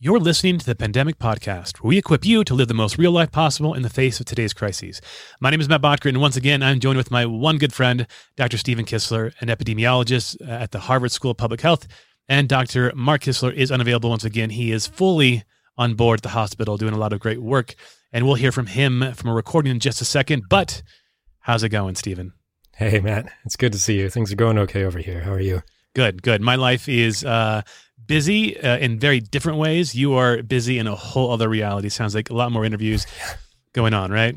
You're listening to the Pandemic Podcast, where we equip you to live the most real life possible in the face of today's crises. My name is Matt Boettger, and once again, I'm joined with my one good friend, Dr. Stephen Kissler, an epidemiologist at the Harvard School of Public Health. And Dr. Mark Kissler is unavailable once again. He is fully on board at the hospital doing a lot of great work. And we'll hear from him from a recording in just a second. But how's it going, Stephen? Hey, Matt. It's good to see you. Things are going okay over here. How are you? Good, good. My life is uh, busy uh, in very different ways. You are busy in a whole other reality. Sounds like a lot more interviews going on, right?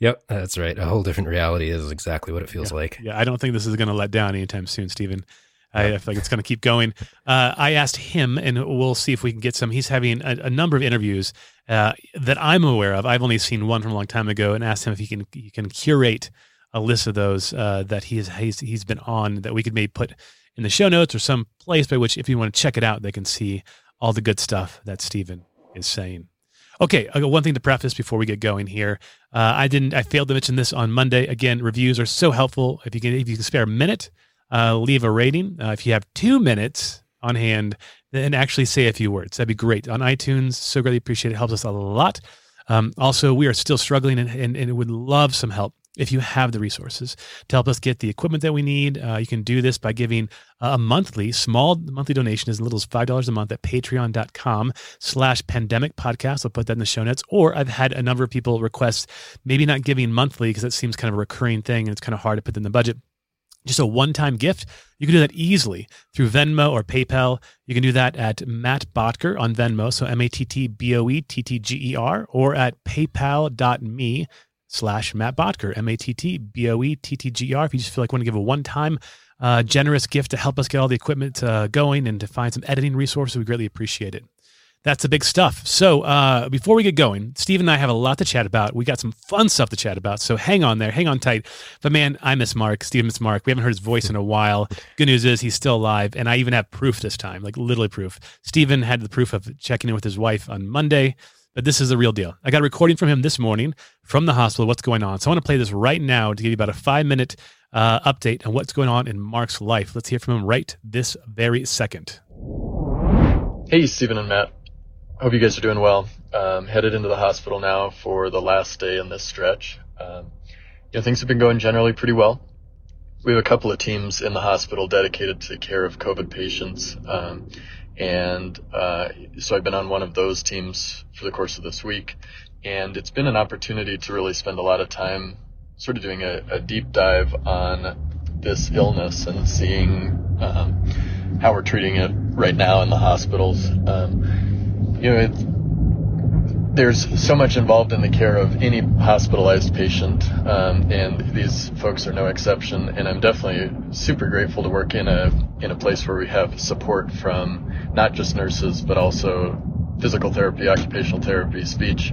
Yep, that's right. A whole different reality is exactly what it feels yeah. like. Yeah, I don't think this is going to let down anytime soon, Stephen. I, I feel like it's going to keep going. Uh, I asked him, and we'll see if we can get some. He's having a, a number of interviews uh, that I'm aware of. I've only seen one from a long time ago, and asked him if he can he can curate a list of those uh, that he's, he's he's been on that we could maybe put in the show notes or some place by which, if you want to check it out, they can see all the good stuff that Stephen is saying. Okay, I got one thing to preface before we get going here. Uh, I didn't, I failed to mention this on Monday. Again, reviews are so helpful. If you can, if you can spare a minute, uh, leave a rating. Uh, if you have two minutes on hand, then actually say a few words. That'd be great on iTunes. So greatly appreciate it. Helps us a lot. Um, also, we are still struggling and, and, and would love some help if you have the resources to help us get the equipment that we need. Uh, you can do this by giving a monthly, small monthly donation as little as $5 a month at patreon.com slash pandemic podcast. I'll put that in the show notes. Or I've had a number of people request maybe not giving monthly because that seems kind of a recurring thing and it's kind of hard to put in the budget just a one-time gift, you can do that easily through Venmo or PayPal. You can do that at Matt Boettger on Venmo, so M-A-T-T-B-O-E-T-T-G-E-R, or at paypal.me slash Matt Boettger, M-A-T-T-B-O-E-T-T-G-E-R. If you just feel like want to give a one-time uh, generous gift to help us get all the equipment uh, going and to find some editing resources, we greatly appreciate it. That's the big stuff. So uh, before we get going, Steve and I have a lot to chat about. We got some fun stuff to chat about. So hang on there, hang on tight. But man, I miss Mark. Steve miss Mark. We haven't heard his voice in a while. Good news is he's still alive, and I even have proof this time, like literally proof. Stephen had the proof of checking in with his wife on Monday. But this is the real deal. I got a recording from him this morning from the hospital. What's going on? So I want to play this right now to give you about a five minute uh, update on what's going on in Mark's life. Let's hear from him right this very second. Hey, Stephen and Matt. Hope you guys are doing well. Um, headed into the hospital now for the last day in this stretch. Um, you know, things have been going generally pretty well. We have a couple of teams in the hospital dedicated to care of COVID patients. Um, and uh, so I've been on one of those teams for the course of this week. And it's been an opportunity to really spend a lot of time sort of doing a, a deep dive on this illness and seeing um, how we're treating it right now in the hospitals. Um, you know, it's, there's so much involved in the care of any hospitalized patient, um, and these folks are no exception. And I'm definitely super grateful to work in a in a place where we have support from not just nurses, but also physical therapy, occupational therapy, speech,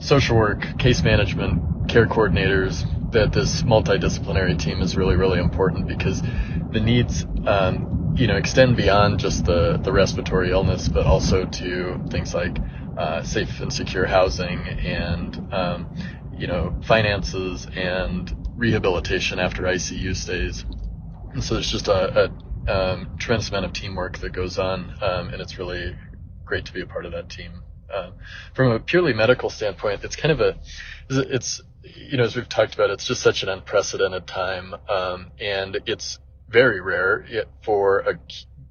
social work, case management, care coordinators. That this multidisciplinary team is really really important because the needs. Um, you know, extend beyond just the, the respiratory illness, but also to things like uh, safe and secure housing and um, you know finances and rehabilitation after ICU stays. And so there's just a, a um, tremendous amount of teamwork that goes on, um, and it's really great to be a part of that team. Um, from a purely medical standpoint, it's kind of a it's you know as we've talked about, it's just such an unprecedented time, um, and it's very rare for a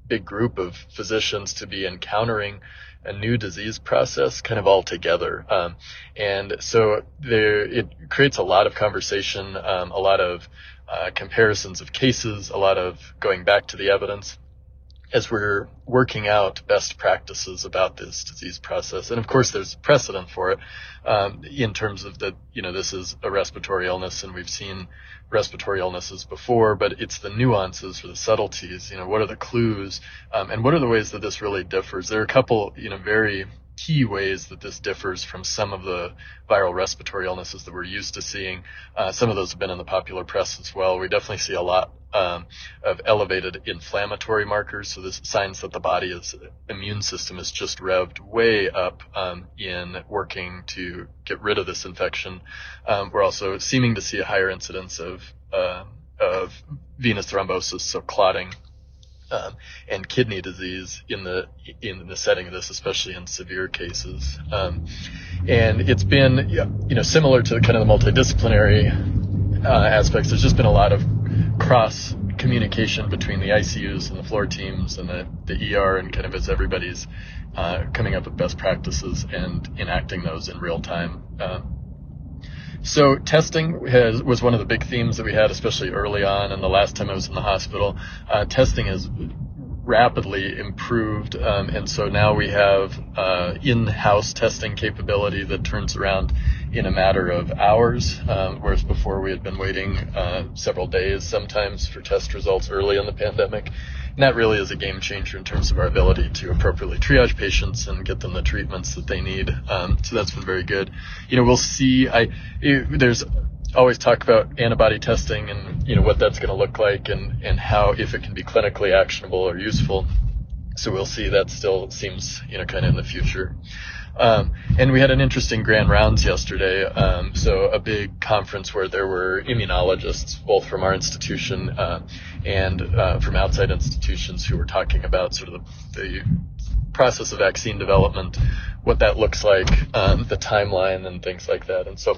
big group of physicians to be encountering a new disease process kind of all together. Um, and so there, it creates a lot of conversation, um, a lot of uh, comparisons of cases, a lot of going back to the evidence as we're working out best practices about this disease process. And of course, there's precedent for it um, in terms of that, you know, this is a respiratory illness and we've seen respiratory illnesses before, but it's the nuances or the subtleties, you know, what are the clues um, and what are the ways that this really differs? There are a couple, you know, very key ways that this differs from some of the viral respiratory illnesses that we're used to seeing. Uh, some of those have been in the popular press as well. We definitely see a lot um, of elevated inflammatory markers. So this signs that the body's immune system is just revved way up um, in working to get rid of this infection. Um, we're also seeming to see a higher incidence of uh, of venous thrombosis, so clotting um, and kidney disease in the in the setting of this, especially in severe cases. Um, and it's been you know similar to kind of the multidisciplinary uh, aspects. There's just been a lot of cross communication between the ICUs and the floor teams and the, the ER and kind of as everybody's uh, coming up with best practices and enacting those in real time. Uh, so testing has, was one of the big themes that we had, especially early on. And the last time I was in the hospital, uh, testing has rapidly improved, um, and so now we have uh, in-house testing capability that turns around in a matter of hours, um, whereas before we had been waiting uh, several days sometimes for test results early in the pandemic. And that really is a game changer in terms of our ability to appropriately triage patients and get them the treatments that they need. Um, so that's been very good. You know, we'll see. I it, there's always talk about antibody testing and you know what that's going to look like and and how if it can be clinically actionable or useful. So we'll see. That still seems you know kind of in the future. Um, and we had an interesting grand rounds yesterday. Um, so a big conference where there were immunologists, both from our institution uh, and uh, from outside institutions, who were talking about sort of the, the process of vaccine development, what that looks like, um, the timeline, and things like that. And so,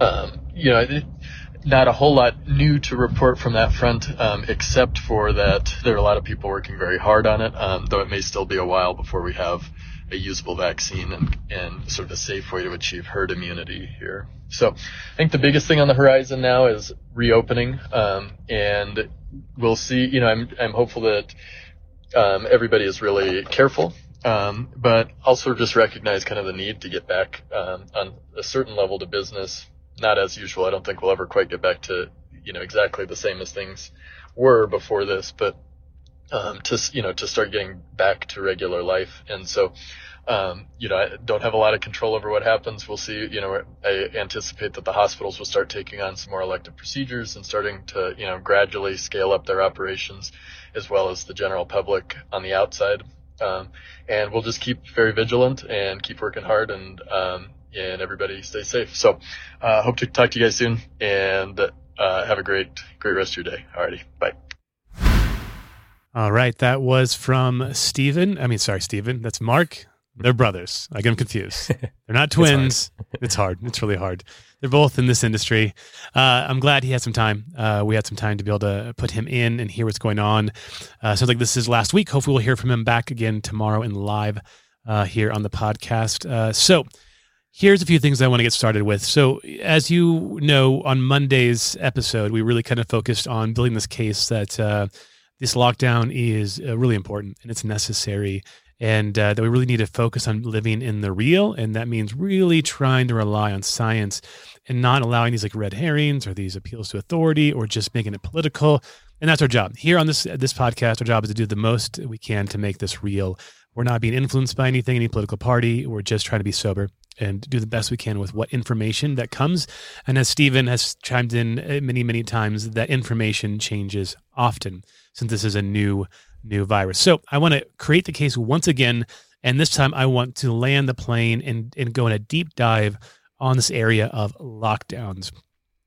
um, you know. Not a whole lot new to report from that front, um, except for that there are a lot of people working very hard on it, um, though it may still be a while before we have a usable vaccine and, and sort of a safe way to achieve herd immunity here. So I think the biggest thing on the horizon now is reopening, um, and we'll see. You know, I'm I'm hopeful that um, everybody is really careful, um, but also just recognize kind of the need to get back um, on a certain level to business. Not as usual. I don't think we'll ever quite get back to you know exactly the same as things were before this, but um, to you know to start getting back to regular life. And so, um, you know, I don't have a lot of control over what happens. We'll see. You know, I anticipate that the hospitals will start taking on some more elective procedures and starting to you know gradually scale up their operations, as well as the general public on the outside. Um, and we'll just keep very vigilant and keep working hard and um, and everybody stay safe. So, uh, hope to talk to you guys soon and uh, have a great great rest of your day. Alrighty, bye. All right, that was from Stephen. I mean, sorry, Stephen. That's Mark. They're brothers. I get them confused. They're not twins. it's, hard. it's hard. It's really hard. They're both in this industry. Uh, I'm glad he had some time. Uh, we had some time to be able to put him in and hear what's going on. Uh, sounds like this is last week. Hopefully, we'll hear from him back again tomorrow in live uh, here on the podcast. Uh, so, here's a few things I want to get started with. So, as you know, on Monday's episode, we really kind of focused on building this case that uh, this lockdown is uh, really important and it's necessary and uh, that we really need to focus on living in the real. And that means really trying to rely on science and not allowing these like red herrings or these appeals to authority or just making it political. And that's our job. Here on this this podcast our job is to do the most we can to make this real. We're not being influenced by anything any political party. We're just trying to be sober and do the best we can with what information that comes. And as Stephen has chimed in uh, many, many times, that information changes often since this is a new, new virus. So I want to create the case once again. And this time I want to land the plane and, and go in a deep dive on this area of lockdowns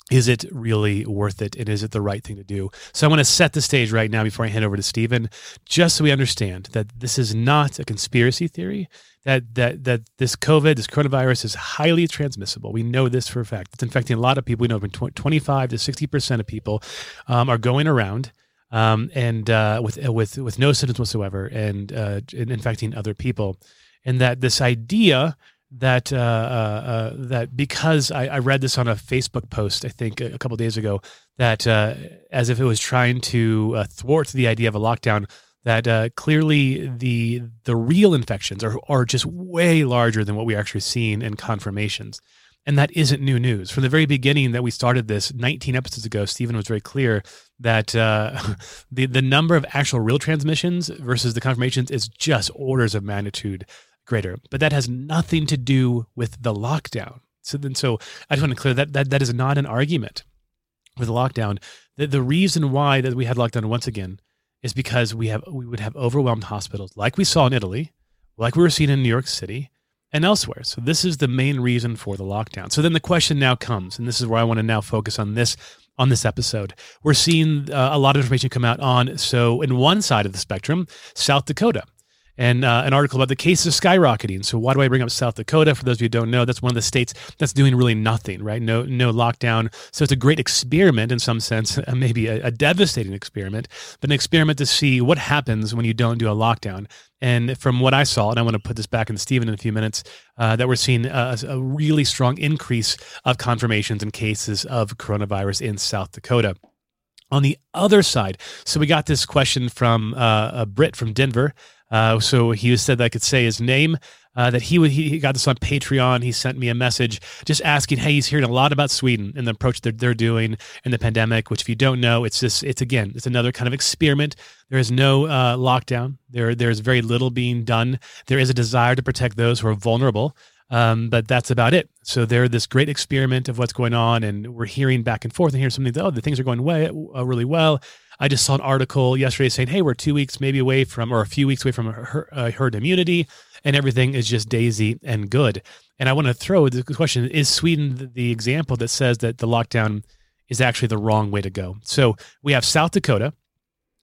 is it really worth it and is it the right thing to do? So i want to set the stage right now before i hand over to stephen just so we understand that this is not a conspiracy theory that that that this covid this coronavirus is highly transmissible. We know this for a fact. It's infecting a lot of people. We know 25 to 60% of people um, are going around um, and uh, with with with no symptoms whatsoever and, uh, and infecting other people. And that this idea that uh, uh, uh, that because I, I, read this on a Facebook post, I think a, couple days ago, that uh, as if it was trying to uh, thwart the idea of a lockdown, that uh, clearly the the real infections are are just way larger than what we are actually seeing in confirmations. And that isn't new news. From the very beginning that we started this 19 episodes ago, Stephen was very clear that the the number of actual real transmissions versus the confirmations is just orders of magnitude greater. But that has nothing to do with the lockdown. So then, so I just want to clear that that that is not an argument with the lockdown. The, the reason why that we had lockdown once again is because we have we would have overwhelmed hospitals, like we saw in Italy, like we were seeing in New York City and elsewhere. So this is the main reason for the lockdown. So then the question now comes, and this is where I want to now focus on this on this episode. We're seeing uh, a lot of information come out on, so in one side of the spectrum, South Dakota and uh, an article about the cases skyrocketing. So why do I bring up South Dakota? For those of you who don't know, that's one of the states that's doing really nothing, right? No, no lockdown. So it's a great experiment in some sense, maybe a, a devastating experiment, but an experiment to see what happens when you don't do a lockdown. And from what I saw, and I want to put this back in Stephen in a few minutes, uh, that we're seeing a, a really strong increase of confirmations and cases of coronavirus in South Dakota. On the other side, so we got this question from uh, a Brit from Denver. Uh, so he said that I could say his name. Uh, that he he got this on Patreon. He sent me a message just asking, "Hey, he's hearing a lot about Sweden and the approach that they're doing in the pandemic. Which, if you don't know, it's just it's again it's another kind of experiment. There is no uh, lockdown. There there's very little being done. There is a desire to protect those who are vulnerable." Um, but that's about it. So they're this great experiment of what's going on, and we're hearing back and forth and hearing something. Oh, the things are going way uh, really well. I just saw an article yesterday saying, "Hey, we're two weeks maybe away from, or a few weeks away from her, uh, herd immunity, and everything is just daisy and good." And I want to throw the question: Is Sweden the example that says that the lockdown is actually the wrong way to go? So we have South Dakota.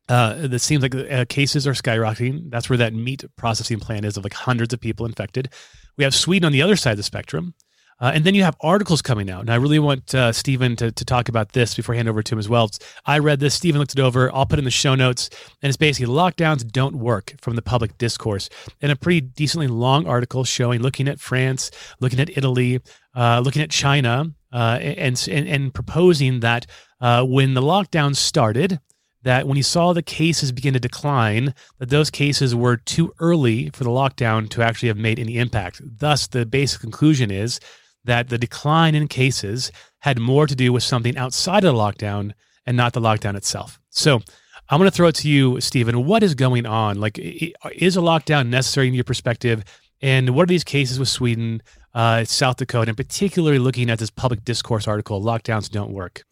Uh, that seems like uh, cases are skyrocketing. That's where that meat processing plant is of like hundreds of people infected. We have Sweden on the other side of the spectrum. Uh, and then you have articles coming out. And I really want uh, Stephen to, to talk about this before I hand over to him as well. I read this, Stephen looked it over. I'll put in the show notes. And it's basically lockdowns don't work from the public discourse. And a pretty decently long article showing, looking at France, looking at Italy, uh, looking at China, uh, and, and, and, proposing that uh, when the lockdown started, that when he saw the cases begin to decline, that those cases were too early for the lockdown to actually have made any impact. Thus, the basic conclusion is that the decline in cases had more to do with something outside of the lockdown and not the lockdown itself. So I'm going to throw it to you, Stephen. What is going on? Like, is a lockdown necessary in your perspective? And what are these cases with Sweden, uh, South Dakota, and particularly looking at this public discourse article, lockdowns don't work?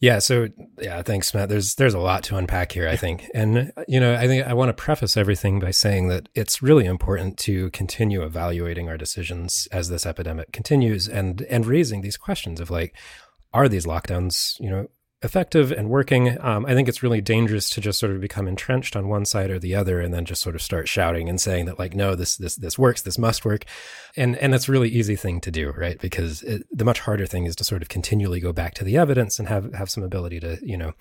Yeah. So yeah, thanks, Matt. There's there's a lot to unpack here, I think, and you know, I think I want to preface everything by saying that it's really important to continue evaluating our decisions as this epidemic continues, and and raising these questions of like, are these lockdowns, you know, effective and working. Um, I think it's really dangerous to just sort of become entrenched on one side or the other, and then just sort of start shouting and saying that like, no, this this this works, this must work, and and that's a really easy thing to do, right? Because it, the much harder thing is to sort of continually go back to the evidence and have have some ability to you know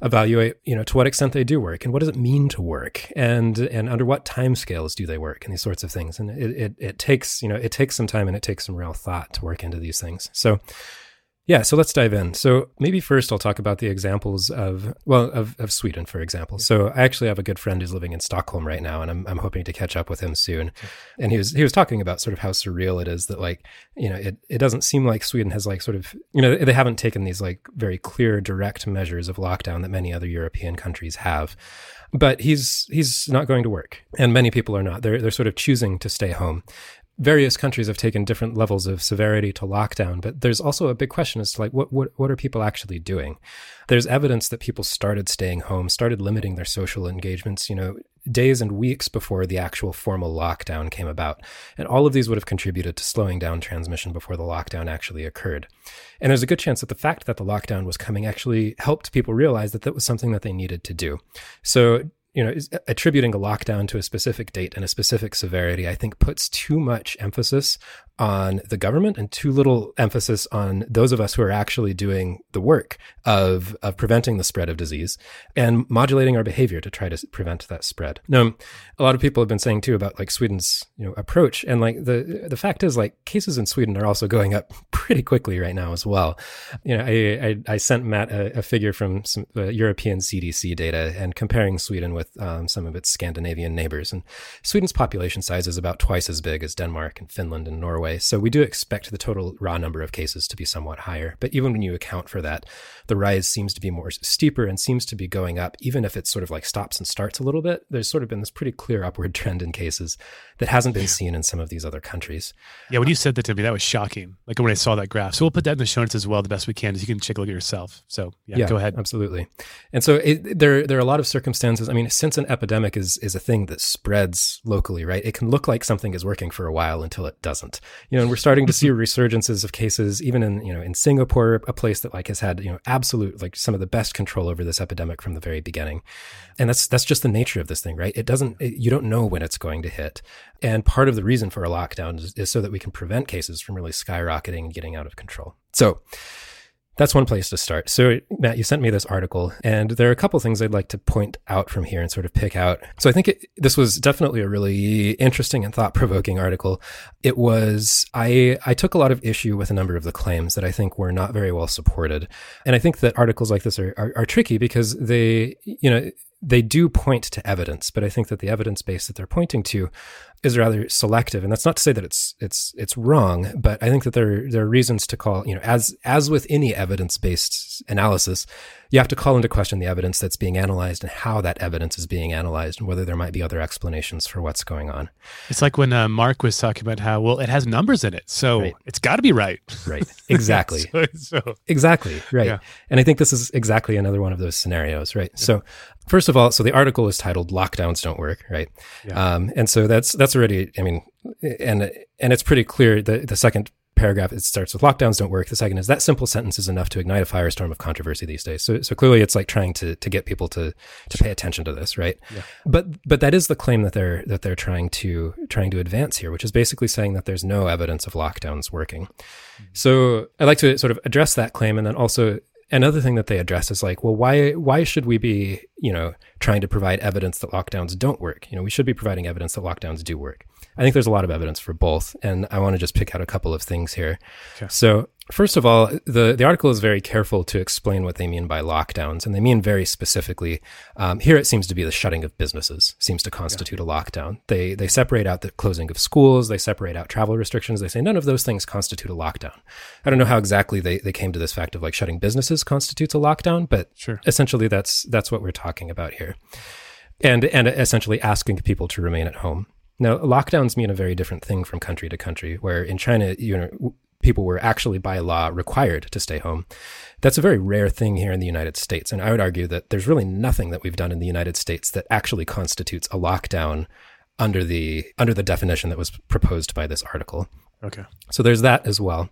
evaluate you know to what extent they do work and what does it mean to work and and under what time scales do they work and these sorts of things and it, it, it takes you know it takes some time and it takes some real thought to work into these things so yeah, so let's dive in. So maybe first I'll talk about the examples of well of, of Sweden, for example. So I actually have a good friend who's living in Stockholm right now, and I'm I'm hoping to catch up with him soon. And he was he was talking about sort of how surreal it is that like you know it it doesn't seem like Sweden has like sort of you know they haven't taken these like very clear direct measures of lockdown that many other European countries have. But he's he's not going to work, and many people are not. They're they're sort of choosing to stay home various countries have taken different levels of severity to lockdown, but there's also a big question as to like what what what are people actually doing? There's evidence that people started staying home, started limiting their social engagements, you know, days and weeks before the actual formal lockdown came about. And all of these would have contributed to slowing down transmission before the lockdown actually occurred. And there's a good chance that the fact that the lockdown was coming actually helped people realize that that was something that they needed to do. So you know, uh, attributing a lockdown to a specific date and a specific severity, I think puts too much emphasis on the government and too little emphasis on those of us who are actually doing the work of, of preventing the spread of disease and modulating our behavior to try to prevent that spread. Now, a lot of people have been saying too about like Sweden's, you know, approach. And like the, the fact is like cases in Sweden are also going up pretty quickly right now as well. You know, I, I, I sent Matt a, a, figure from some uh, European CDC data and comparing Sweden with um, some of its Scandinavian neighbors. And Sweden's population size is about twice as big as Denmark and Finland and Norway so we do expect the total raw number of cases to be somewhat higher. But even when you account for that, the rise seems to be more steeper and seems to be going up, even if it sort of like stops and starts a little bit. There's sort of been this pretty clear upward trend in cases that hasn't been seen in some of these other countries. Yeah, when you said that to me, that was shocking. Like when I saw that graph. So we'll put that in the show notes as well, the best we can, as you can check a look at yourself. So yeah, yeah go ahead. Absolutely. And so it, there, there are a lot of circumstances. I mean, since an epidemic is is a thing that spreads locally, right? It can look like something is working for a while until it doesn't. You know, and we're starting to see resurgences of cases, even in you know in Singapore, a place that like has had you know absolute like some of the best control over this epidemic from the very beginning. And that's that's just the nature of this thing, right? It doesn't it, you don't know when it's going to hit. And part of the reason for a lockdown is, is so that we can prevent cases from really skyrocketing and getting out of control. So that's one place to start. So, Matt, you sent me this article, and there are a couple things I'd like to point out from here and sort of pick out. So, I think it, this was definitely a really interesting and thought provoking article. It was, I, I took a lot of issue with a number of the claims that I think were not very well supported. And I think that articles like this are, are, are tricky because they, you know, they do point to evidence, but I think that the evidence base that they're pointing to is rather selective. And that's not to say that it's it's it's wrong, but I think that there there are reasons to call, you know, as as with any evidence-based analysis, you have to call into question the evidence that's being analyzed and how that evidence is being analyzed and whether there might be other explanations for what's going on. It's like when uh, Mark was talking about how well it has numbers in it, so right. it's got to be right. Right. Exactly. so, so, exactly. Right. Yeah. And I think this is exactly another one of those scenarios. Right. Yeah. So first of all, so the article is titled "Lockdowns Don't Work." Right. Yeah. Um, and so that's that's already. I mean, and and it's pretty clear. The the second paragraph it starts with lockdowns don't work the second is that simple sentence is enough to ignite a firestorm of controversy these days so so clearly it's like trying to to get people to to pay attention to this right yeah. but but that is the claim that they're that they're trying to trying to advance here which is basically saying that there's no evidence of lockdowns working mm-hmm. so i'd like to sort of address that claim and then also another thing that they address is like well why why should we be you know trying to provide evidence that lockdowns don't work you know we should be providing evidence that lockdowns do work I think there's a lot of evidence for both, and I want to just pick out a couple of things here. Okay. So, first of all, the the article is very careful to explain what they mean by lockdowns, and they mean very specifically. Um, here, it seems to be the shutting of businesses seems to constitute yeah. a lockdown. They they separate out the closing of schools, they separate out travel restrictions. They say none of those things constitute a lockdown. I don't know how exactly they they came to this fact of like shutting businesses constitutes a lockdown, but sure. essentially that's that's what we're talking about here and and essentially asking people to remain at home. Now, lockdowns mean a very different thing from country to country, where in China, you know, people were actually by law required to stay home. That's a very rare thing here in the United States. And I would argue that there's really nothing that we've done in the United States that actually constitutes a lockdown under the under the definition that was proposed by this article. Okay. So there's that as well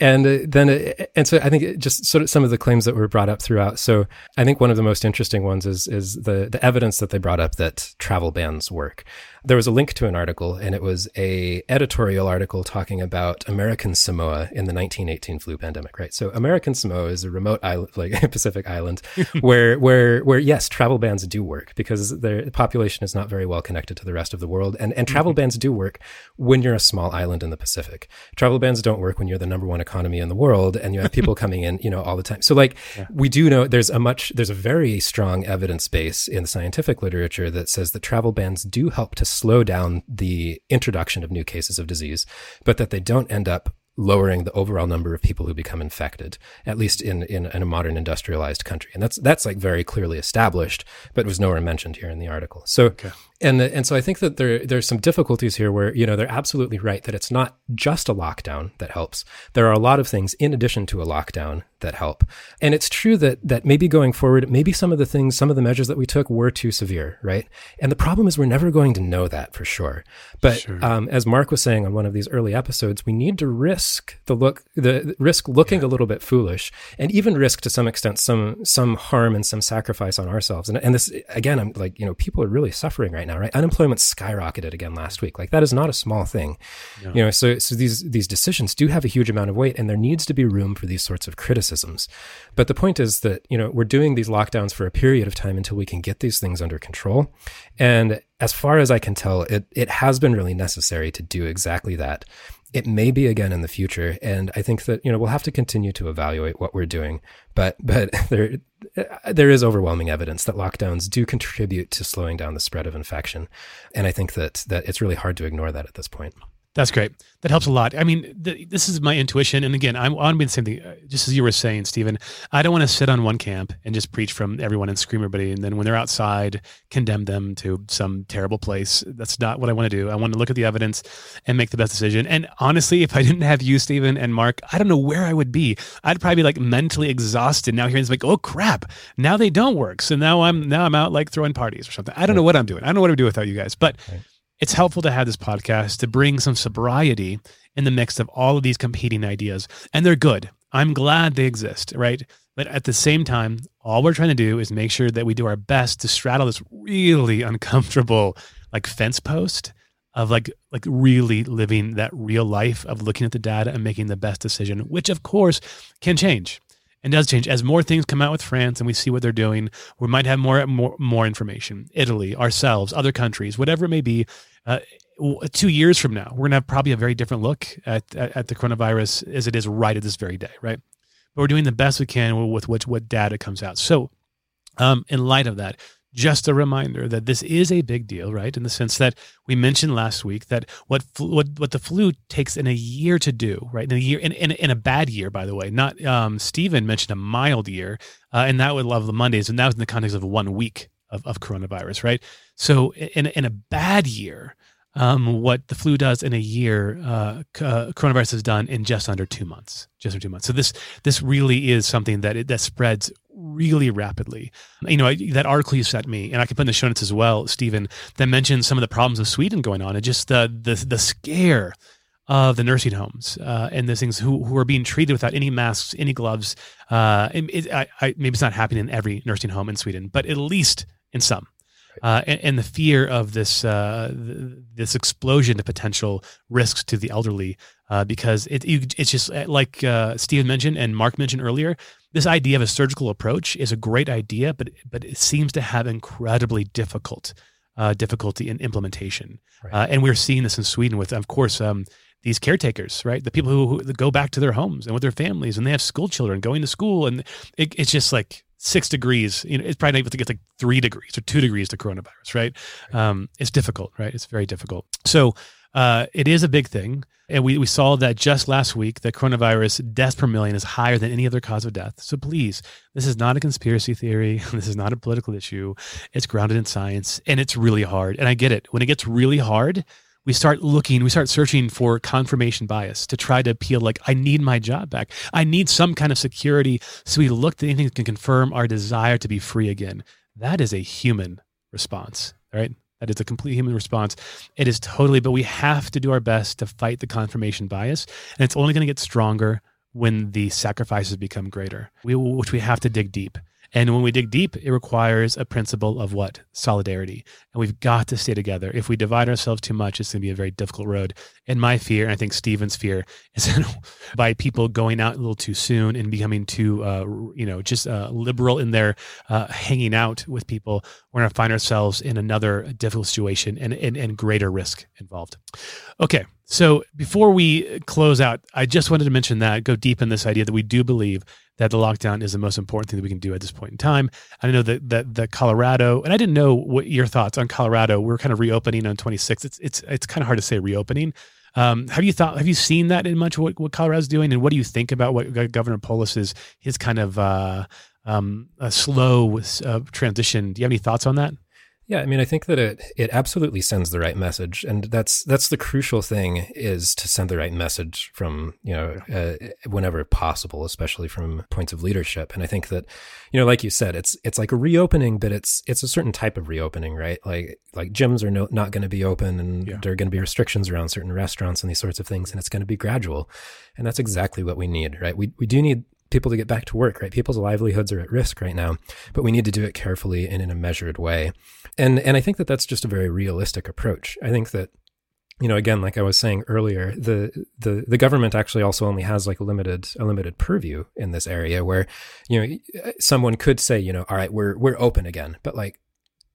and uh, then uh, and so I think just sort of some of the claims that were brought up throughout. So I think one of the most interesting ones is is the the evidence that they brought up that travel bans work. There was a link to an article, and it was a editorial article talking about American Samoa in the 1918 flu pandemic. Right. So American Samoa is a remote island, like Pacific island, where where where yes, travel bans do work because the population is not very well connected to the rest of the world, and and travel mm-hmm. bans do work when you're a small island in the Pacific. Travel bans don't work when you're the number one economy in the world and you have people coming in, you know, all the time. So like yeah. we do know there's a much there's a very strong evidence base in the scientific literature that says that travel bans do help to slow down the introduction of new cases of disease, but that they don't end up lowering the overall number of people who become infected, at least in, in, in, a modern industrialized country. And that's, that's like very clearly established, but was nowhere mentioned here in the article. So, okay. and, and so I think that there, there's some difficulties here where, you know, they're absolutely right that it's not just a lockdown that helps. There are a lot of things in addition to a lockdown that help. And it's true that, that maybe going forward, maybe some of the things, some of the measures that we took were too severe, right? And the problem is we're never going to know that for sure. But sure. Um, as Mark was saying on one of these early episodes, we need to risk risk the look the risk looking yeah. a little bit foolish and even risk to some extent some some harm and some sacrifice on ourselves. And, and this again i'm like you know people are really suffering right now right? Unemployment skyrocketed again last week. Like that is not a small thing. Yeah. you know so so these these decisions do have a huge amount of weight and there needs to be room for these sorts of criticisms. But the point is that you know we're doing these lockdowns for a period of time until we can get these things under control. And as far as I can tell, it, it has been really necessary to do exactly that it may be again in the future. And i think that you know we'll have to continue to evaluate what we're doing. But but there uh, there is overwhelming evidence that lockdowns do contribute to slowing down the spread of infection. And i think that that it's really hard to ignore that at this point that's great. That helps a lot. I mean, this is my intuition. And again, I'm on the same thing. Uh, just as you were saying, Stephen, I don't want to sit on one camp and just preach from everyone and scream everybody. And then when they're outside, condemn them to some terrible place. That's not what I want to do. I want to look at the evidence and make the best decision. And honestly, if I didn't have you, Stephen and Mark, I don't know where I would be. I'd probably be like mentally exhausted now hearing it's like, oh crap, now they don't work. So now I'm, now I'm out like throwing parties or something. I don't know what I'm doing. I don't know what to do without you guys, but. Right it's helpful to have this podcast to bring some sobriety in the mix of all of these competing ideas. And they're good. I'm glad they exist, right? But at the same time, all we're trying to do is make sure that we do our best to straddle this really uncomfortable like fence post of like like really living that real life of looking at the data and making the best decision, which of course can change and does change as more things come out with France and we see what they're doing. We might have more more more information. Italy, ourselves, other countries, whatever it may be. Uh, two years from now, we're gonna have probably a very different look at, at, at the coronavirus as it is right at this very day, right? But we're doing the best we can with which what data comes out. So, um, in light of that, just a reminder that this is a big deal, right? In the sense that we mentioned last week that what what what the flu takes in a year to do, right? In a year, in, in, in a bad year, by the way. Not um, Stephen mentioned a mild year, uh, and that would love the Mondays, and that was in the context of one week of, of coronavirus, right? So in in a bad year, um, what the flu does in a year, uh, uh, coronavirus has done in just under two months. Just under two months. So this this really is something that it, that spreads really rapidly. You know, that article you sent me, and I can put in the show notes as well, Stephen, that mentioned some of the problems of Sweden going on, and just the the the scare of the nursing homes uh, and those things who, who are being treated without any masks, any gloves. Uh, it, I, I, maybe it's not happening in every nursing home in Sweden, but at least in some uh, and, and, the fear of this uh, this explosion of potential risks to the elderly, uh, because it it's just uh, like uh, Steve mentioned and Mark mentioned earlier. This idea of a surgical approach is a great idea, but but it seems to have incredibly difficult uh, difficulty in implementation, right. and we're seeing this in Sweden with, of course. Um, these caretakers, right? The people who, who, go back to their homes and with their families, and they have school children going to school, and it, it's just like six degrees. You know, it's probably not able to get like three degrees or two degrees to coronavirus, right? Um, it's difficult, right? It's very difficult. So uh, it is a big thing. And we, we saw that just last week, the coronavirus deaths per million is higher than any other cause of death. So please, this is not a conspiracy theory. This is not a political issue. It's grounded in science and it's really hard. And I get it. When it gets really hard, we start looking, we start searching for confirmation bias to try to appeal like, I need my job back. I need some kind of security. So we look to anything that can confirm our desire to be free again. That is a human response, right? That is a complete human response. It is totally, but we have to do our best to fight the confirmation bias. And it's only going to get stronger when the sacrifices become greater, we, which we have to dig deep. And when we dig deep, it requires a principle of what? Solidarity. And we've got to stay together. If we divide ourselves too much, it's going to be a very difficult road. And my fear, and I think Stephen's fear, is that by people going out a little too soon and becoming too, uh, you know, just uh, liberal in their uh, hanging out with people, we're going to find ourselves in another difficult situation and, and, and greater risk involved. Okay. So before we close out, I just wanted to mention that, go deep in this idea that we do believe that the lockdown is the most important thing that we can do at this point in time. I know that that, that Colorado, and I didn't know what your thoughts on Colorado. We're kind of reopening on 26. It's it's it's kind of hard to say reopening. Um, have you thought? Have you seen that in much what, what Colorado's doing, and what do you think about what Governor Polis is his kind of uh, um, a slow uh, transition? Do you have any thoughts on that? Yeah, I mean, I think that it it absolutely sends the right message, and that's that's the crucial thing is to send the right message from you know uh, whenever possible, especially from points of leadership. And I think that you know, like you said, it's it's like a reopening, but it's it's a certain type of reopening, right? Like like gyms are no, not going to be open, and yeah. there are going to be restrictions around certain restaurants and these sorts of things, and it's going to be gradual, and that's exactly what we need, right? We we do need people to get back to work, right? People's livelihoods are at risk right now, but we need to do it carefully and in a measured way. And and I think that that's just a very realistic approach. I think that you know again like i was saying earlier the the the government actually also only has like a limited a limited purview in this area where you know uh, someone could say you know all right we're we're open again but like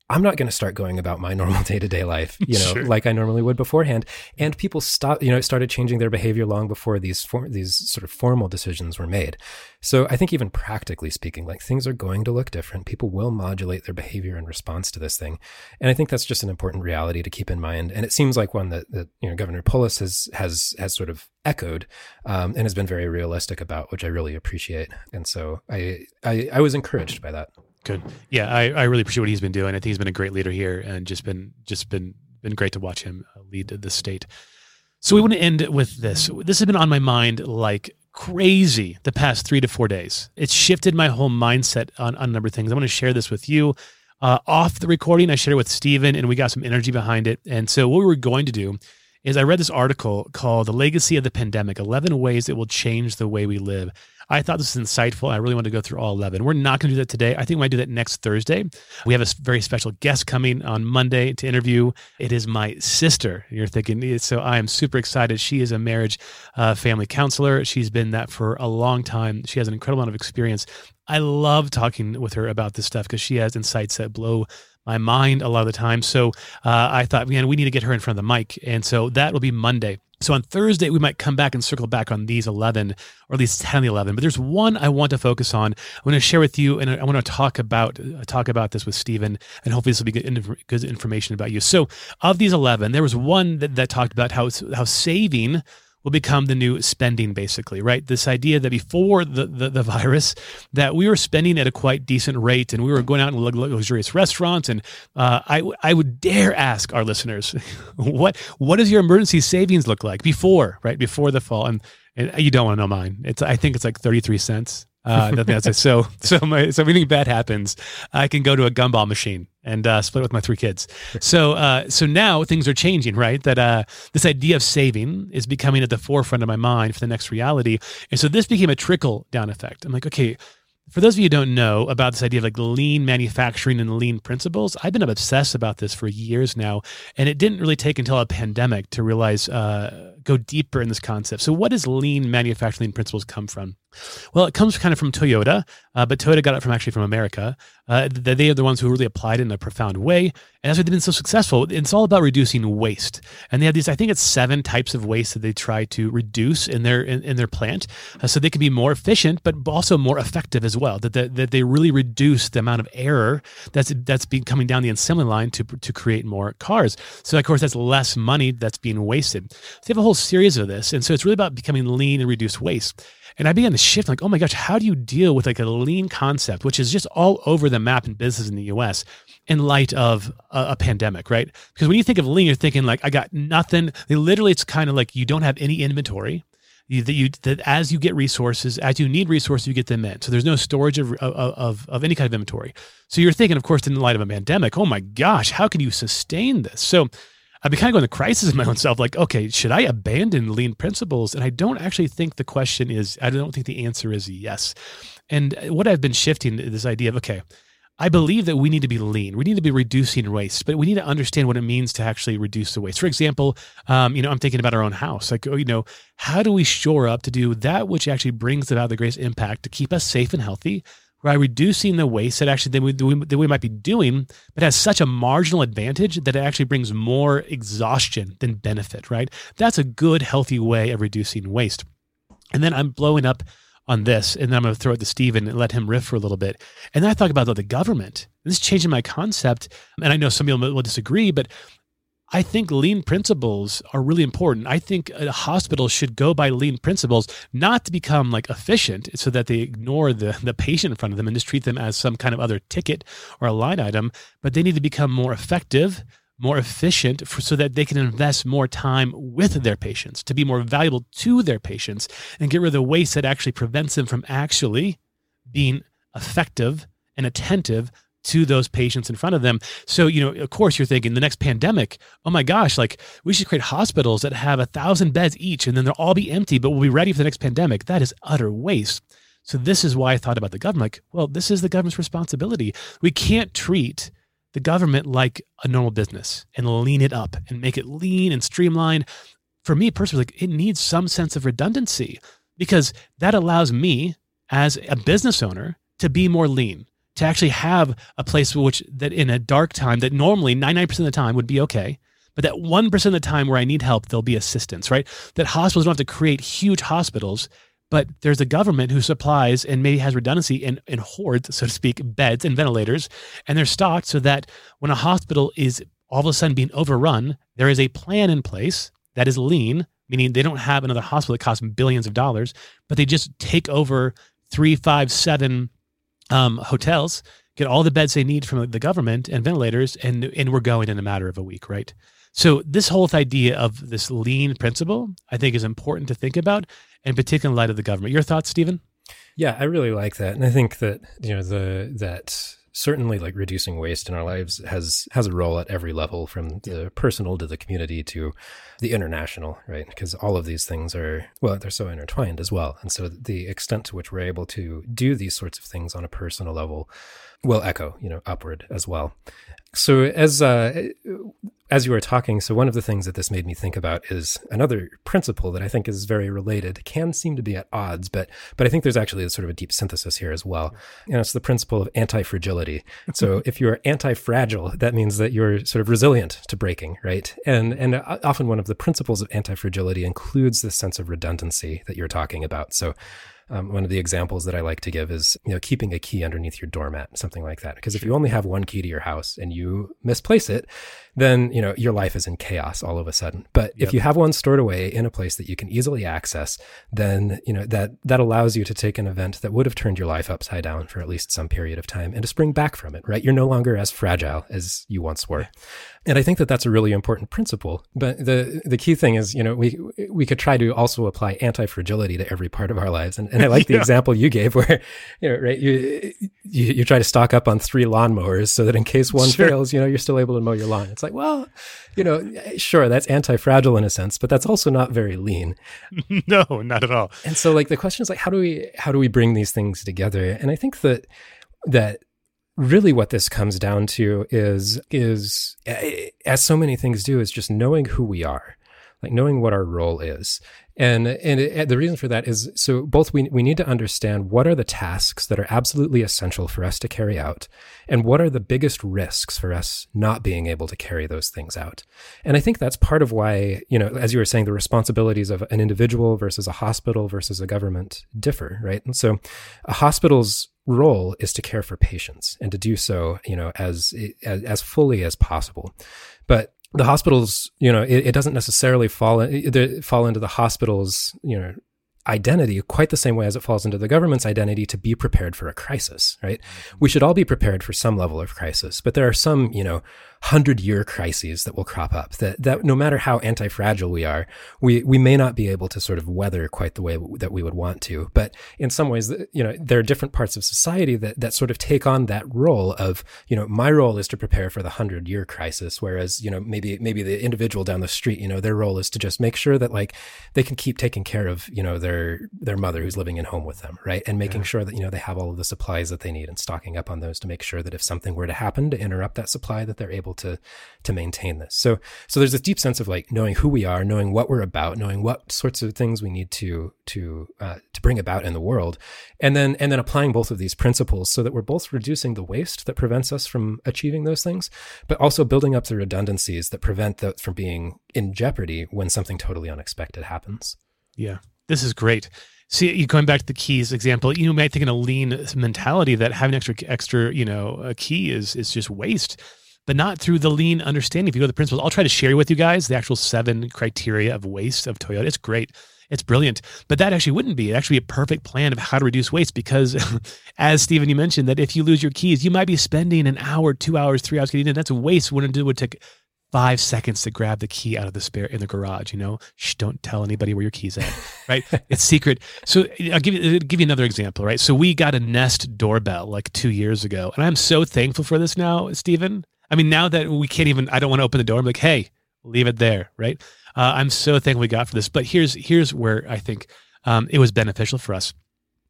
I'm not going to start going about my normal day to day life, you know, sure. like I normally would beforehand. And people stop, you know, started changing their behavior long before these for, these sort of formal decisions were made. So I think even practically speaking, like things are going to look different. People will modulate their behavior in response to this thing, and I think that's just an important reality to keep in mind. And it seems like one that, that you know Governor Polis has has has sort of echoed um, and has been very realistic about, which I really appreciate. And so I I, I was encouraged by that. Good. Yeah, I, I really appreciate what he's been doing. I think he's been a great leader here and just been just been been great to watch him uh, lead the state. So we want to end with this. This has been on my mind like crazy the past three to four days. It's shifted my whole mindset on, on a number of things. I want to share this with you. Uh, off the recording, I shared it with Stephen and we got some energy behind it. And so what we were going to do is I read this article called The Legacy of the Pandemic 11 Ways It Will Change the Way We Live. I thought this was insightful. I really want to go through all 11. We're not going to do that today. I think we might do that next Thursday. We have a very special guest coming on Monday to interview. It is my sister. You're thinking, so I am super excited. She is a marriage uh, family counselor. She's been that for a long time. She has an incredible amount of experience. I love talking with her about this stuff because she has insights that blow my mind a lot of the time. So uh, I thought, man, we need to get her in front of the mic. And so that will be Monday. So on Thursday, we might come back and circle back on these 11, or at least 10 of the 11. But there's one I want to focus on. I want to share with you, and I want to talk about uh, talk about this with Stephen, and hopefully this will be good, good information about you. So of these 11, there was one that, that talked about how, how saving will become the new spending basically right? This idea that before the, the, the, virus that we were spending at a quite decent rate and we were going out in luxurious restaurants. And uh, I, I would dare ask our listeners what what does your emergency savings look like before right? Before the fall. And, and you don't want to know mine. It's i think it's like 33 cents uh, that's it. So, so my, so anything bad happens, I can go to a gumball machine and uh, split with my three kids. So, uh, so now things are changing, right? That uh, this idea of saving is becoming at the forefront of my mind for the next reality, and so this became a trickle down effect. I'm like, okay, for those of you who don't know about this idea of like lean manufacturing and lean principles, I've been obsessed about this for years now, and it didn't really take until a pandemic to realize uh, go deeper in this concept. So, what does lean manufacturing principles come from? Well, it comes kind of from Toyota, uh, but Toyota got it from actually from America. Uh, they are the ones who really applied it in a profound way, and that's why they've been so successful. It's all about reducing waste, and they have these. I think it's seven types of waste that they try to reduce in their in, in their plant, uh, so they can be more efficient, but also more effective as well. That, that that they really reduce the amount of error that's that's being coming down the assembly line to to create more cars. So of course that's less money that's being wasted. So they have a whole whole series of this. And so it's really about becoming lean and reduce waste. And I began to shift like, oh my gosh, how do you deal with like a lean concept, which is just all over the map in business in the US in light of a, a pandemic, right? Because when you think of lean, you're thinking like, I got nothing. They literally, it's kind of like you don't have any inventory. You, that you that as you get resources, as you need resources, you get them in. So there's no storage of, of, of any kind of inventory. So you're thinking, of course, in the light of a pandemic, oh my gosh, how can you sustain this? So I've been kind of going to crisis in my own self, like, okay, should I abandon lean principles? And I don't actually think the question is, I don't think the answer is yes. And what I've been shifting this idea of, okay, I believe that we need to be lean. We need to be reducing waste, but we need to understand what it means to actually reduce the waste. For example, um, you know, I'm thinking about our own house. Like, oh, you know, how do we shore up to do that which actually brings about the greatest impact to keep us safe and healthy, by reducing the waste that actually that we, that we might be doing, but has such a marginal advantage that it actually brings more exhaustion than benefit, right? That's a good, healthy way of reducing waste. And then I'm blowing up on this, and then I'm going to throw it to Stephen and let him riff for a little bit. And then I talk about the government. This is changing my concept. And I know some people will disagree, but I think lean principles are really important. I think a hospital should go by lean principles, not to become like efficient so that they ignore the, the patient in front of them and just treat them as some kind of other ticket or a line item, but they need to become more effective, more efficient for, so that they can invest more time with their patients, to be more valuable to their patients and get rid of the waste that actually prevents them from actually being effective and attentive to those patients in front of them. So, you know, of course, you're thinking the next pandemic, oh my gosh, like we should create hospitals that have a thousand beds each and then they'll all be empty, but we'll be ready for the next pandemic. That is utter waste. So, this is why I thought about the government. Like, well, this is the government's responsibility. We can't treat the government like a normal business and lean it up and make it lean and streamlined. For me personally, like it needs some sense of redundancy because that allows me as a business owner to be more lean to actually have a place which that in a dark time that normally 99% of the time would be okay but that 1% of the time where i need help there'll be assistance right? That hospitals don't have to create huge hospitals but there's a government who supplies and maybe has redundancy in, in hoards so to speak beds and ventilators and they're stocked so that when a hospital is all of a sudden being overrun there is a plan in place that is lean meaning they don't have another hospital that costs billions of dollars but they just take over three five seven um, hotels, get all the beds they need from the government and ventilators, and and we're going in a matter of a week, right? So this whole idea of this lean principle, I think, is important to think about, and particularly in light of the government. Your thoughts, Stephen? Yeah, I really like that, and I think that you know the that certainly like reducing waste in our lives has has a role at every level from the personal to the community to the international right? Because all of these things are well they're so intertwined as well. And so the extent to which we're able to do these sorts of things on a personal level will echo you know upward as well so as uh, as you were talking, so one of the things that this made me think about is another principle that I think is very related. Can seem to be at odds, but but I think there's actually a sort of a deep synthesis here as well. And it's the principle of anti-fragility. So if you're anti-fragile, that means that you're sort of resilient to breaking, right? And and often one of the principles of anti-fragility includes this sense of redundancy that you're talking about. So um, one of the examples that I like to give is, you know, keeping a key underneath your doormat, something like that. Because if you only have one key to your house and you misplace it, then you know your life is in chaos all of a sudden. But yep. if you have one stored away in a place that you can easily access, then you know that that allows you to take an event that would have turned your life upside down for at least some period of time and to spring back from it. Right, you're no longer as fragile as you once were. And I think that that's a really important principle. But the the key thing is, you know, we we could try to also apply anti fragility to every part of our lives. And, and I like the yeah. example you gave, where you know, right, you, you, you try to stock up on three lawnmowers so that in case one sure. fails, you know, you're still able to mow your lawn. It's like, well, you know, sure, that's anti-fragile in a sense, but that's also not very lean. no, not at all. And so like the question is like how do we how do we bring these things together? And I think that that really what this comes down to is is eh, as so many things do is just knowing who we are like knowing what our role is and and it, the reason for that is so both we we need to understand what are the tasks that are absolutely essential for us to carry out and what are the biggest risks for us not being able to carry those things out. And I think that's part of why, you know, as you were saying the responsibilities of an individual versus a hospital versus a government differ, right? And so a hospital's role is to care for patients and to do so, you know, as as, as fully as possible. But the hospitals, you know, it, it doesn't necessarily fall in, fall into the hospital's, you know, identity quite the same way as it falls into the government's identity to be prepared for a crisis, right? Mm-hmm. We should all be prepared for some level of crisis, but there are some, you know, hundred year crises that will crop up that, that no matter how anti-fragile we are, we, we may not be able to sort of weather quite the way that we would want to. But in some ways, you know, there are different parts of society that, that sort of take on that role of, you know, my role is to prepare for the hundred year crisis. Whereas, you know, maybe, maybe the individual down the street, you know, their role is to just make sure that like they can keep taking care of, you know, their, their mother who's living in home with them. Right. And making yeah. sure that, you know, they have all of the supplies that they need and stocking up on those to make sure that if something were to happen to interrupt that supply, that they're able able to to maintain this. So so there's this deep sense of like knowing who we are, knowing what we're about, knowing what sorts of things we need to to uh, to bring about in the world, and then and then applying both of these principles so that we're both reducing the waste that prevents us from achieving those things, but also building up the redundancies that prevent that from being in jeopardy when something totally unexpected happens. Yeah, this is great. See, you going back to the keys example, you might think in a lean mentality that having extra extra, you know, a key is is just waste but not through the lean understanding. If you go to the principles, I'll try to share with you guys the actual seven criteria of waste of Toyota. It's great. It's brilliant. But that actually wouldn't be. It actually be a perfect plan of how to reduce waste because as Stephen, you mentioned that if you lose your keys, you might be spending an hour, two hours, three hours getting in. That's a waste. Wouldn't it would take five seconds to grab the key out of the spare in the garage. You know, shh, don't tell anybody where your keys at. Right, it's secret. So I'll give you I'll give you another example. Right, so we got a Nest doorbell like two years ago, and I'm so thankful for this now, Stephen. I mean, now that we can't even, I don't want to open the door. I'm like, hey, leave it there, right? Uh, I'm so thankful we got for this. But here's here's where I think um, it was beneficial for us.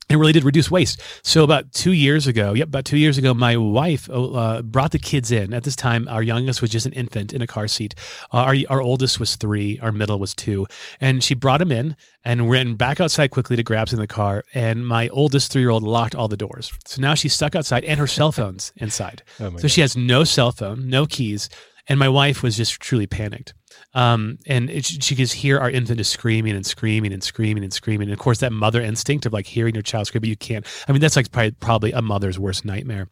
It really did reduce waste. So about two years ago, yep, about two years ago, my wife uh, brought the kids in. At this time, our youngest was just an infant in a car seat. Uh, our our oldest was three. Our middle was two, and she brought him in and ran back outside quickly to grab some in the car. And my oldest three year old locked all the doors. So now she's stuck outside, and her cell phone's inside. Oh so God. she has no cell phone, no keys, and my wife was just truly panicked. Um, and it, she could hear our infant is screaming and screaming and screaming and screaming. And of course, that mother instinct of like hearing your child scream, but you can't. I mean, that's like probably, probably a mother's worst nightmare.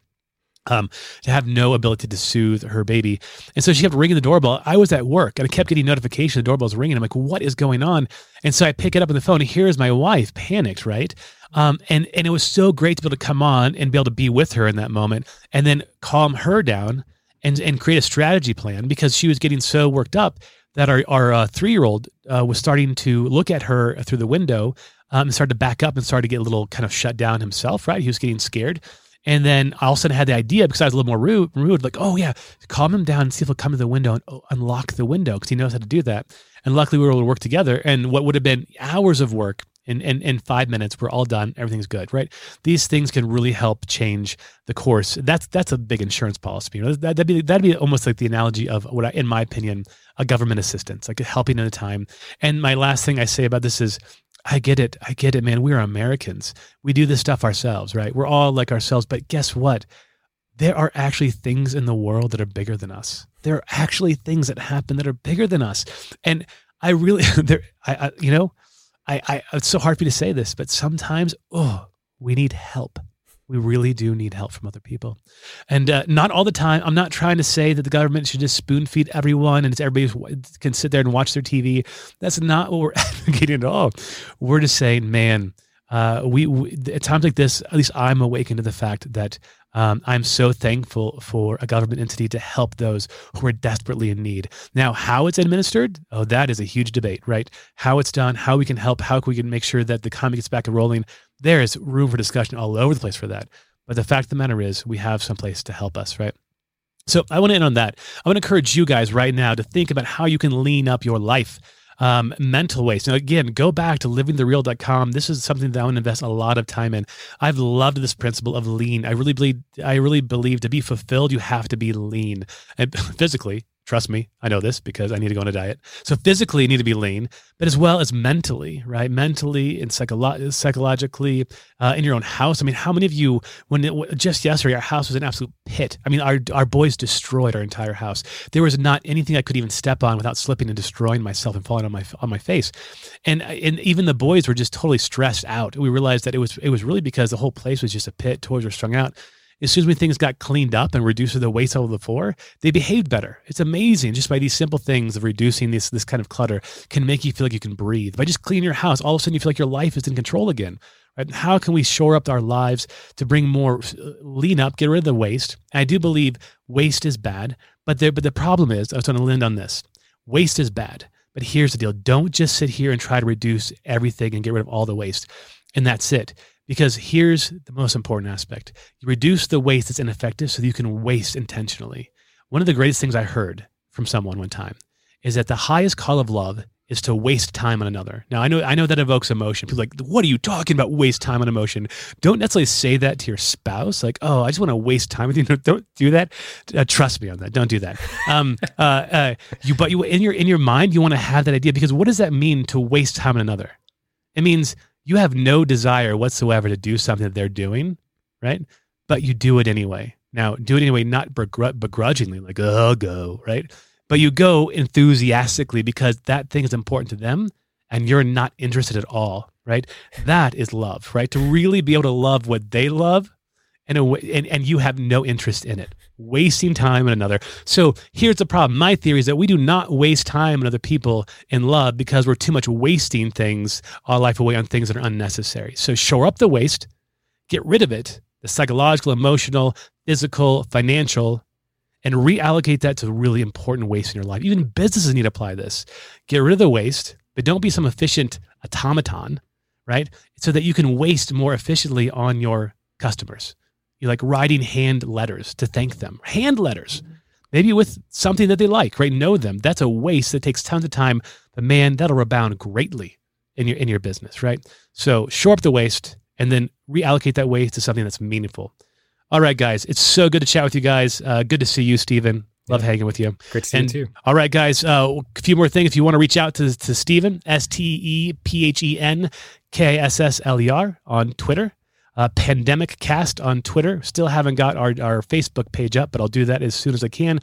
Um, to have no ability to soothe her baby. And so she kept ringing the doorbell. I was at work and I kept getting notification the doorbell's ringing. I'm like, what is going on? And so I pick it up on the phone. And here's my wife, panicked, right? Um, and and it was so great to be able to come on and be able to be with her in that moment and then calm her down and and create a strategy plan because she was getting so worked up that our, our uh, three year old uh, was starting to look at her through the window um, and started to back up and started to get a little kind of shut down himself, right? He was getting scared. And then I all of a sudden had the idea because I was a little more rude, rude like, oh yeah, calm him down and see if he'll come to the window and oh, unlock the window because he knows how to do that. And luckily we were able to work together. And what would have been hours of work in, in, in five minutes, we're all done. Everything's good, right? These things can really help change the course. That's that's a big insurance policy. You know, that, would be that'd be almost like the analogy of what, I, in my opinion, a government assistance, like helping at a time. And my last thing I say about this is, I get it, I get it, man. We're Americans. We do this stuff ourselves, right? We're all like ourselves. But guess what? There are actually things in the world that are bigger than us. There are actually things that happen that are bigger than us. And I really, there, I, I you know I, I it's so hard for me to say this, but sometimes, oh, we need help. We really do need help from other people, and uh, not all the time. I'm not trying to say that the government should just spoon feed everyone and everybody can sit there and watch their TV. That's not what we're advocating at all. We're just saying, man, uh, we, we, at times like this, at least I'm awakened to the fact that um, I'm so thankful for a government entity to help those who are desperately in need. Now, how it's administered, oh, that is a huge debate, right? How it's done, how we can help, how we can make sure that the economy gets back and rolling. There is room for discussion all over the place for that. But the fact of the matter is, we have some place to help us, right? So I want to end on that. I want to encourage you guys right now to think about how you can lean up your life um, mental waste. Now, again, go back to livingthereal.com. This is something that I want to invest a lot of time in. I've loved this principle of lean. I really believe, I really believe to be fulfilled, you have to be lean and physically, Trust me, I know this because I need to go on a diet. So physically, you need to be lean, but as well as mentally, right? Mentally and psycholo- psychologically, uh, in your own house. I mean, how many of you, when it, just yesterday, our house was an absolute pit. I mean, our our boys destroyed our entire house. There was not anything I could even step on without slipping and destroying myself and falling on my on my face. And and even the boys were just totally stressed out. We realized that it was it was really because the whole place was just a pit. Toys were strung out as soon as we things got cleaned up and reduced the waste out of the floor, they behaved better. It's amazing just by these simple things of reducing this this kind of clutter can make you feel like you can breathe. By just cleaning your house, all of a sudden you feel like your life is in control again. Right? How can we shore up our lives to bring more uh, lean up, get rid of the waste? And I do believe waste is bad, but there but the problem is I was going to land on this. Waste is bad. But here's the deal. Don't just sit here and try to reduce everything and get rid of all the waste. And that's it. Because here's the most important aspect you reduce the waste that's ineffective so that you can waste intentionally. One of the greatest things I heard from someone one time is that the highest call of love is to waste time on another. Now I know I know that evokes emotion. People like, what are you talking about? Waste time on emotion. Don't necessarily say that to your spouse. Like, oh, I just want to waste time with you. No, don't do that. Uh, trust me on that. Don't do that. Um, uh, uh, you, but you in your in your mind, you want to have that idea because what does that mean to waste time on another? It means you have no desire whatsoever to do something that they're doing, right? But you do it anyway. Now, do it anyway, not begrudgingly, like, oh, go, right? But you go enthusiastically because that thing is important to them and you're not interested at all, right? That is love, right? To really be able to love what they love and, and, and you have no interest in it wasting time on another. So here's the problem. My theory is that we do not waste time on other people in love because we're too much wasting things, our life away on things that are unnecessary. So shore up the waste, get rid of it, the psychological, emotional, physical, financial, and reallocate that to really important waste in your life. Even businesses need to apply this. Get rid of the waste, but don't be some efficient automaton, right? So that you can waste more efficiently on your customers. You like writing hand letters to thank them, hand letters, maybe with something that they like, right? Know them. That's a waste that takes tons of time, but man, that'll rebound greatly in your in your business, right? So shore up the waste and then reallocate that waste to something that's meaningful. All right, guys, it's so good to chat with you guys. Uh, good to see you, Stephen. Love yeah. hanging with you. Great to see and, you too. All right, guys. Uh, a few more things. If you want to reach out to, to Stephen, S T E P H E N K S S L E R on Twitter uh, Pandemic Cast on Twitter. Still haven't got our, our Facebook page up, but I'll do that as soon as I can.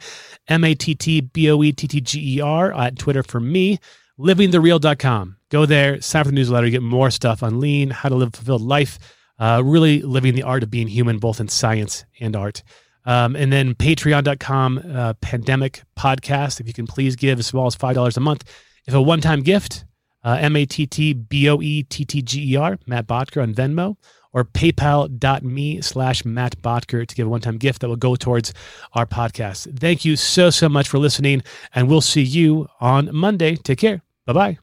M A T T B O E T T G E R at Twitter for me. Livingthereal.com. Go there, sign up for the newsletter, get more stuff on lean, how to live a fulfilled life, uh, really living the art of being human, both in science and art. Um, and then patreon.com, uh, pandemic podcast. If you can please give as small as $5 a month. If a one time gift, uh, M A T T B O E T T G E R, Matt Boettger on Venmo or paypal.me slash Matt Boettger to give a one-time gift that will go towards our podcast. Thank you so, so much for listening, and we'll see you on Monday. Take care. Bye-bye.